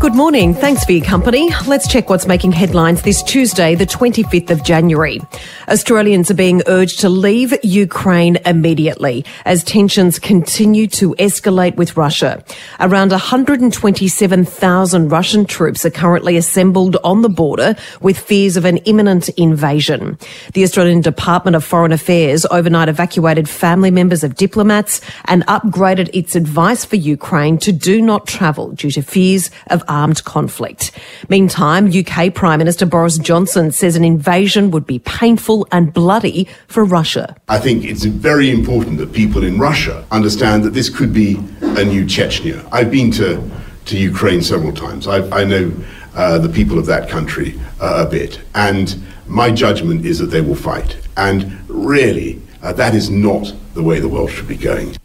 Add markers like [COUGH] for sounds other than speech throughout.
Good morning. Thanks for your company. Let's check what's making headlines this Tuesday, the 25th of January. Australians are being urged to leave Ukraine immediately as tensions continue to escalate with Russia. Around 127,000 Russian troops are currently assembled on the border with fears of an imminent invasion. The Australian Department of Foreign Affairs overnight evacuated family members of diplomats and upgraded its advice for Ukraine to do not travel due to fears of armed conflict. Meantime, UK Prime Minister Boris Johnson says an invasion would be painful and bloody for Russia. I think it's very important that people in Russia understand that this could be a new Chechnya. I've been to, to Ukraine several times. I, I know uh, the people of that country uh, a bit. And my judgment is that they will fight. And really, uh, that is not the way the world should be going.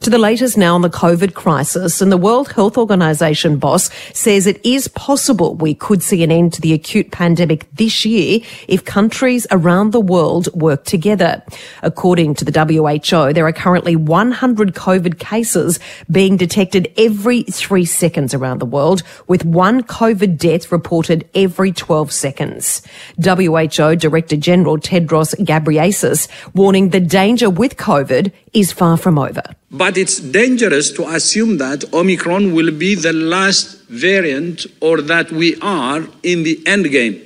To the latest now on the COVID crisis, and the World Health Organization boss says it is possible we could see an end to the acute pandemic this year if countries around the world work together. According to the WHO, there are currently 100 COVID cases being detected every three seconds around the world, with one COVID death reported every 12 seconds. WHO Director General Tedros Ghebreyesus warning the danger with COVID is far from over. But it's dangerous to assume that Omicron will be the last variant or that we are in the end game.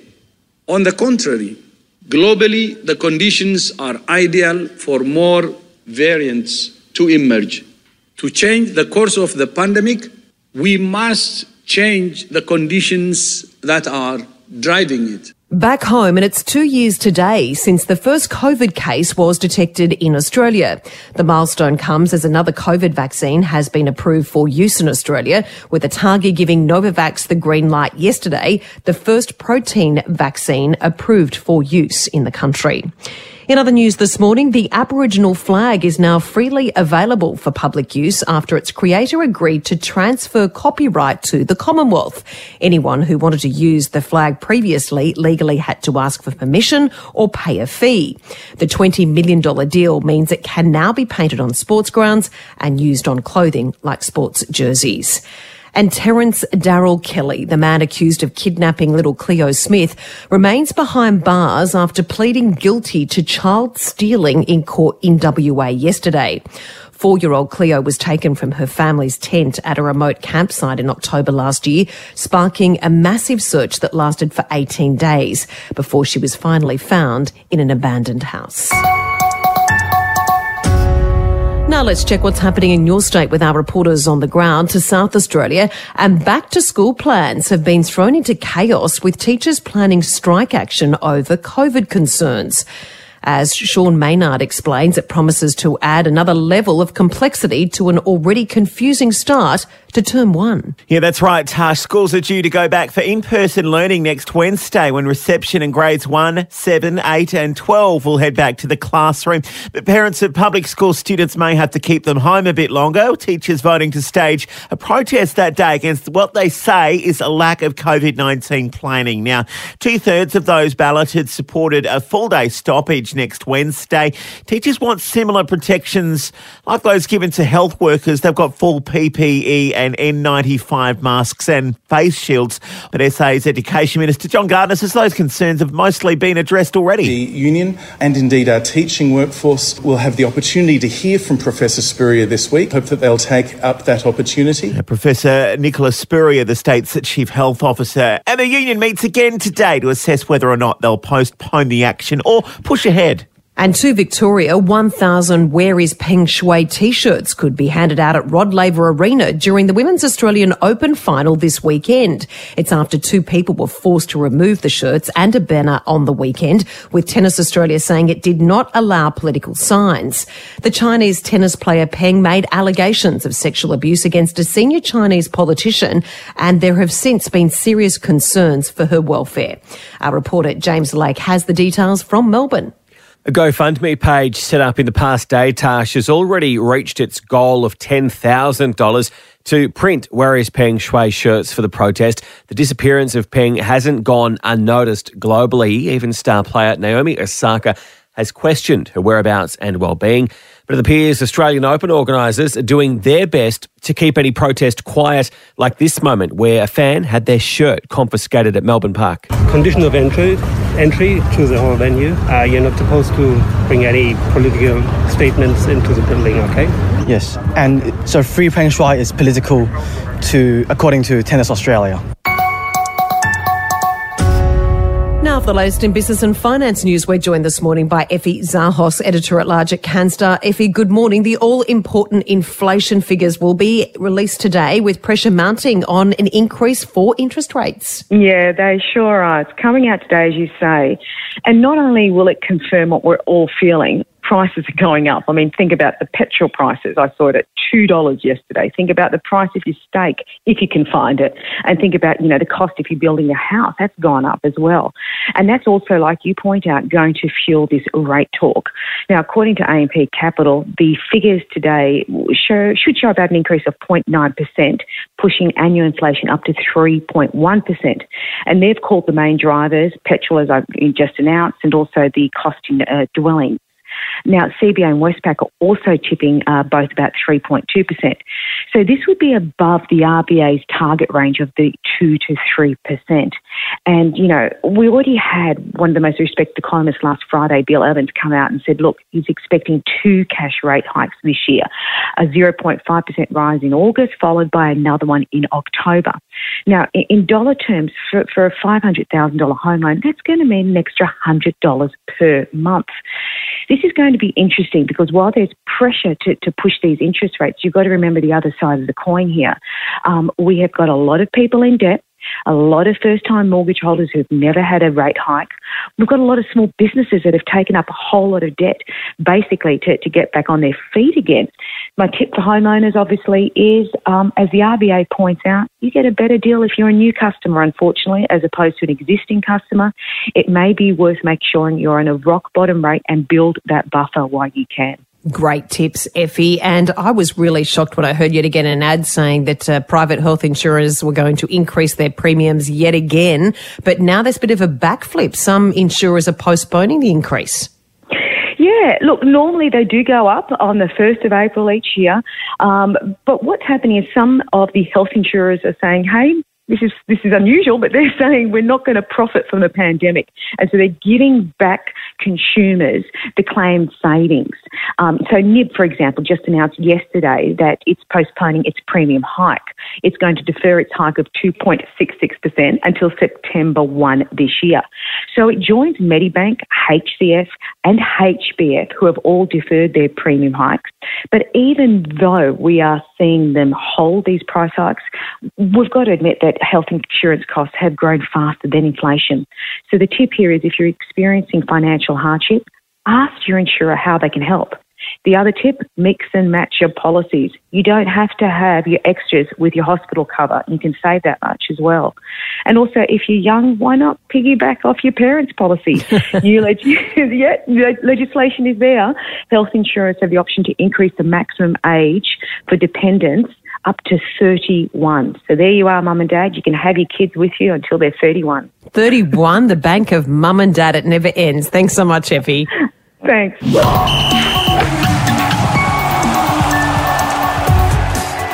On the contrary, globally, the conditions are ideal for more variants to emerge. To change the course of the pandemic, we must change the conditions that are driving it. Back home, and it's two years today since the first COVID case was detected in Australia. The milestone comes as another COVID vaccine has been approved for use in Australia, with ATAGI giving Novavax the green light yesterday, the first protein vaccine approved for use in the country. In other news this morning, the Aboriginal flag is now freely available for public use after its creator agreed to transfer copyright to the Commonwealth. Anyone who wanted to use the flag previously legally had to ask for permission or pay a fee. The $20 million deal means it can now be painted on sports grounds and used on clothing like sports jerseys. And Terence Darrell Kelly, the man accused of kidnapping little Cleo Smith, remains behind bars after pleading guilty to child stealing in court in WA yesterday. Four year old Cleo was taken from her family's tent at a remote campsite in October last year, sparking a massive search that lasted for 18 days before she was finally found in an abandoned house. Now let's check what's happening in your state with our reporters on the ground to South Australia. And back to school plans have been thrown into chaos with teachers planning strike action over COVID concerns. As Sean Maynard explains, it promises to add another level of complexity to an already confusing start to term one. Yeah, that's right, Tash. Schools are due to go back for in person learning next Wednesday when reception in grades 1, 7, 8, and 12 will head back to the classroom. But parents of public school students may have to keep them home a bit longer. Teachers voting to stage a protest that day against what they say is a lack of COVID 19 planning. Now, two thirds of those balloted supported a full day stoppage next Wednesday. Teachers want similar protections like those given to health workers. They've got full PPE and N95 masks and face shields. But SA's Education Minister John Gardner says those concerns have mostly been addressed already. The union and indeed our teaching workforce will have the opportunity to hear from Professor Spurrier this week. Hope that they'll take up that opportunity. Uh, Professor Nicola Spurrier, the state's Chief Health Officer, and the union meets again today to assess whether or not they'll postpone the action or push ahead. And to Victoria, 1,000 Where is Peng Shuai t-shirts could be handed out at Rod Laver Arena during the Women's Australian Open final this weekend. It's after two people were forced to remove the shirts and a banner on the weekend, with Tennis Australia saying it did not allow political signs. The Chinese tennis player Peng made allegations of sexual abuse against a senior Chinese politician, and there have since been serious concerns for her welfare. Our reporter James Lake has the details from Melbourne. A GoFundMe page set up in the past day, Tash, has already reached its goal of $10,000. to print Where is Peng Shuai shirts for the protest. The disappearance of Peng hasn't gone unnoticed globally. Even star player Naomi Osaka has questioned her whereabouts and well-being. But it appears Australian Open organisers are doing their best to keep any protest quiet, like this moment where a fan had their shirt confiscated at Melbourne Park. Condition of entry, entry to the whole venue. Uh, you're not supposed to bring any political statements into the building, okay? Yes, and so free peng is political to according to Tennis Australia. Now for the latest in business and finance news, we're joined this morning by Effie Zahos, editor at large at Canstar. Effie, good morning. The all-important inflation figures will be released today with pressure mounting on an increase for interest rates. Yeah, they sure are. It's coming out today, as you say. And not only will it confirm what we're all feeling, prices are going up. I mean, think about the petrol prices. I saw it at $2 yesterday. Think about the price of your steak, if you can find it. And think about, you know, the cost if you're building a house. That's gone up as well. And that's also, like you point out, going to fuel this rate talk. Now, according to AMP Capital, the figures today show, should show about an increase of 0.9%, pushing annual inflation up to 3.1%. And they've called the main drivers petrol, as I've just announced, and also the cost in uh, dwelling. Now, CBA and Westpac are also tipping uh, both about 3.2%. So this would be above the RBA's target range of the 2 to 3%. And, you know, we already had one of the most respected economists last Friday, Bill Evans, come out and said, look, he's expecting two cash rate hikes this year, a 0.5% rise in August, followed by another one in October. Now, in dollar terms, for, for a $500,000 home loan, that's going to mean an extra $100 per month. This is going to be interesting because while there's pressure to, to push these interest rates, you've got to remember the other side of the coin here. Um, we have got a lot of people in debt a lot of first time mortgage holders who've never had a rate hike. We've got a lot of small businesses that have taken up a whole lot of debt basically to, to get back on their feet again. My tip for homeowners obviously is, um, as the RBA points out, you get a better deal if you're a new customer, unfortunately, as opposed to an existing customer. It may be worth making sure you're on a rock bottom rate and build that buffer while you can. Great tips, Effie. And I was really shocked when I heard yet again an ad saying that uh, private health insurers were going to increase their premiums yet again. But now there's a bit of a backflip. Some insurers are postponing the increase. Yeah, look, normally they do go up on the 1st of April each year. Um, but what's happening is some of the health insurers are saying, hey, this is this is unusual, but they're [LAUGHS] saying we're not going to profit from the pandemic, and so they're giving back consumers the claimed savings. Um, so NIB, for example, just announced yesterday that it's postponing its premium hike. It's going to defer its hike of 2.66% until September 1 this year. So it joins Medibank, HCF, and HBF, who have all deferred their premium hikes. But even though we are seeing them hold these price hikes, we've got to admit that health insurance costs have grown faster than inflation. So the tip here is if you're experiencing financial hardship, ask your insurer how they can help. The other tip, mix and match your policies. You don't have to have your extras with your hospital cover. You can save that much as well. And also, if you're young, why not piggyback off your parents' policy? [LAUGHS] New leg- [LAUGHS] yeah, legislation is there. Health insurers have the option to increase the maximum age for dependents up to 31. So there you are, mum and dad. You can have your kids with you until they're 31. 31, the bank of mum and dad. It never ends. Thanks so much, Effie. [LAUGHS] Thanks.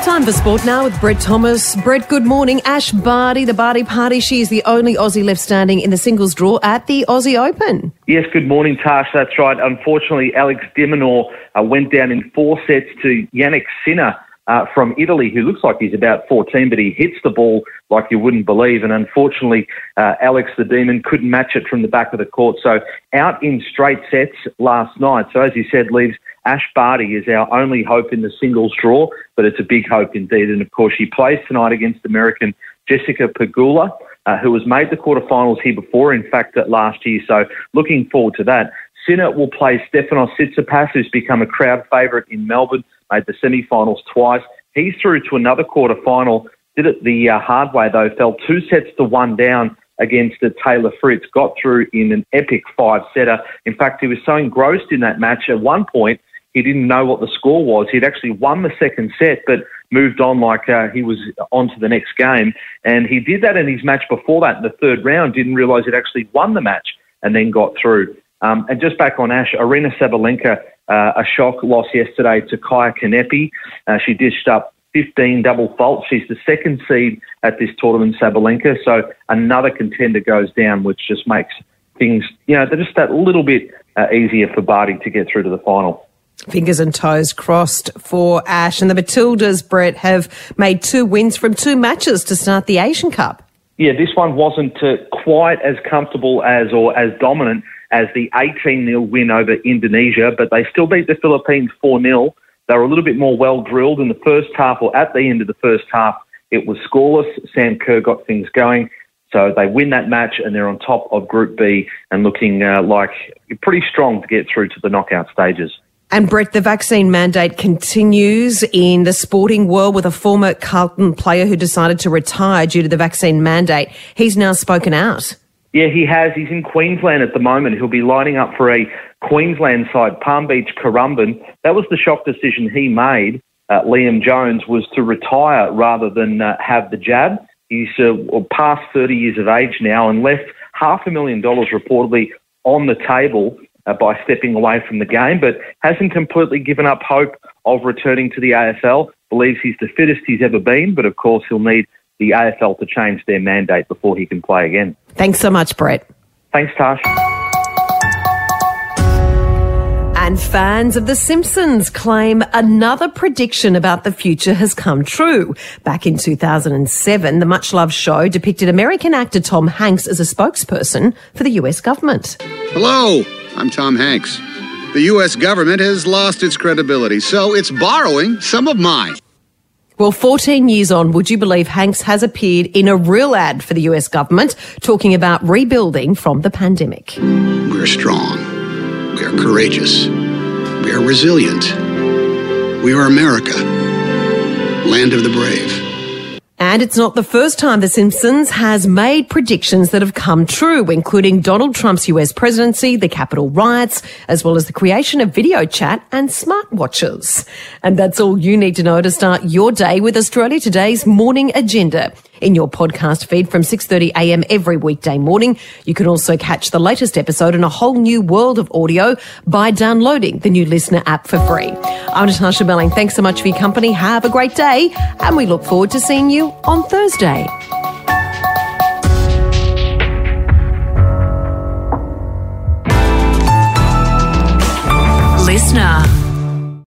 Time for sport now with Brett Thomas. Brett, good morning. Ash Barty, the Barty Party. She is the only Aussie left standing in the singles draw at the Aussie Open. Yes, good morning, Tash. That's right. Unfortunately, Alex de Minaur uh, went down in four sets to Jannik Sinner uh, from Italy, who looks like he's about 14, but he hits the ball like you wouldn't believe. And unfortunately, uh, Alex the Demon couldn't match it from the back of the court. So out in straight sets last night. So as you said, leaves Ash Barty is our only hope in the singles draw, but it's a big hope indeed. And of course, she plays tonight against American Jessica Pegula. Uh, who has made the quarterfinals here before, in fact, last year. So looking forward to that. Sinner will play Stefanos Tsitsipas, who's become a crowd favourite in Melbourne made the semi-finals twice. He's through to another quarter final. Did it the uh, hard way though. Fell two sets to one down against the Taylor Fritz. Got through in an epic five setter. In fact, he was so engrossed in that match at one point he didn't know what the score was. He'd actually won the second set, but moved on like uh, he was on to the next game. And he did that in his match before that in the third round, didn't realise he'd actually won the match and then got through. Um, and just back on Ash, Aryna Sabalenka, uh, a shock loss yesterday to Kaia Kanepi. Uh, she dished up 15 double faults. She's the second seed at this tournament, Sabalenka. So another contender goes down, which just makes things, you know, they're just that little bit uh, easier for Barty to get through to the final. Fingers and toes crossed for Ash. And the Matildas, Brett, have made two wins from two matches to start the Asian Cup. Yeah, this one wasn't uh, quite as comfortable as or as dominant as the 18 0 win over Indonesia, but they still beat the Philippines 4 0. They were a little bit more well drilled in the first half, or at the end of the first half, it was scoreless. Sam Kerr got things going. So they win that match and they're on top of Group B and looking uh, like pretty strong to get through to the knockout stages. And Brett, the vaccine mandate continues in the sporting world with a former Carlton player who decided to retire due to the vaccine mandate. He's now spoken out. Yeah, he has. He's in Queensland at the moment. He'll be lining up for a Queensland side, Palm Beach Currumbin. That was the shock decision he made. Uh, Liam Jones was to retire rather than uh, have the jab. He's uh, past 30 years of age now and left half a million dollars reportedly on the table uh, by stepping away from the game, but hasn't completely given up hope of returning to the AFL. Believes he's the fittest he's ever been, but of course he'll need the AFL to change their mandate before he can play again. Thanks so much, Brett. Thanks, Tash. And fans of The Simpsons claim another prediction about the future has come true. Back in 2007, the much loved show depicted American actor Tom Hanks as a spokesperson for the US government. Hello, I'm Tom Hanks. The US government has lost its credibility, so it's borrowing some of mine. Well, 14 years on, would you believe Hanks has appeared in a real ad for the US government talking about rebuilding from the pandemic? We're strong. We are courageous. We are resilient. We are America, land of the brave. And it's not the first time The Simpsons has made predictions that have come true, including Donald Trump's US presidency, the Capitol riots, as well as the creation of video chat and smartwatches. And that's all you need to know to start your day with Australia Today's morning agenda in your podcast feed from 6:30 a.m. every weekday morning. You can also catch the latest episode in a whole new world of audio by downloading the new LiSTNR app for free. I'm Natasha Belling. Thanks so much for your company. Have a great day, and we look forward to seeing you on Thursday. LiSTNR.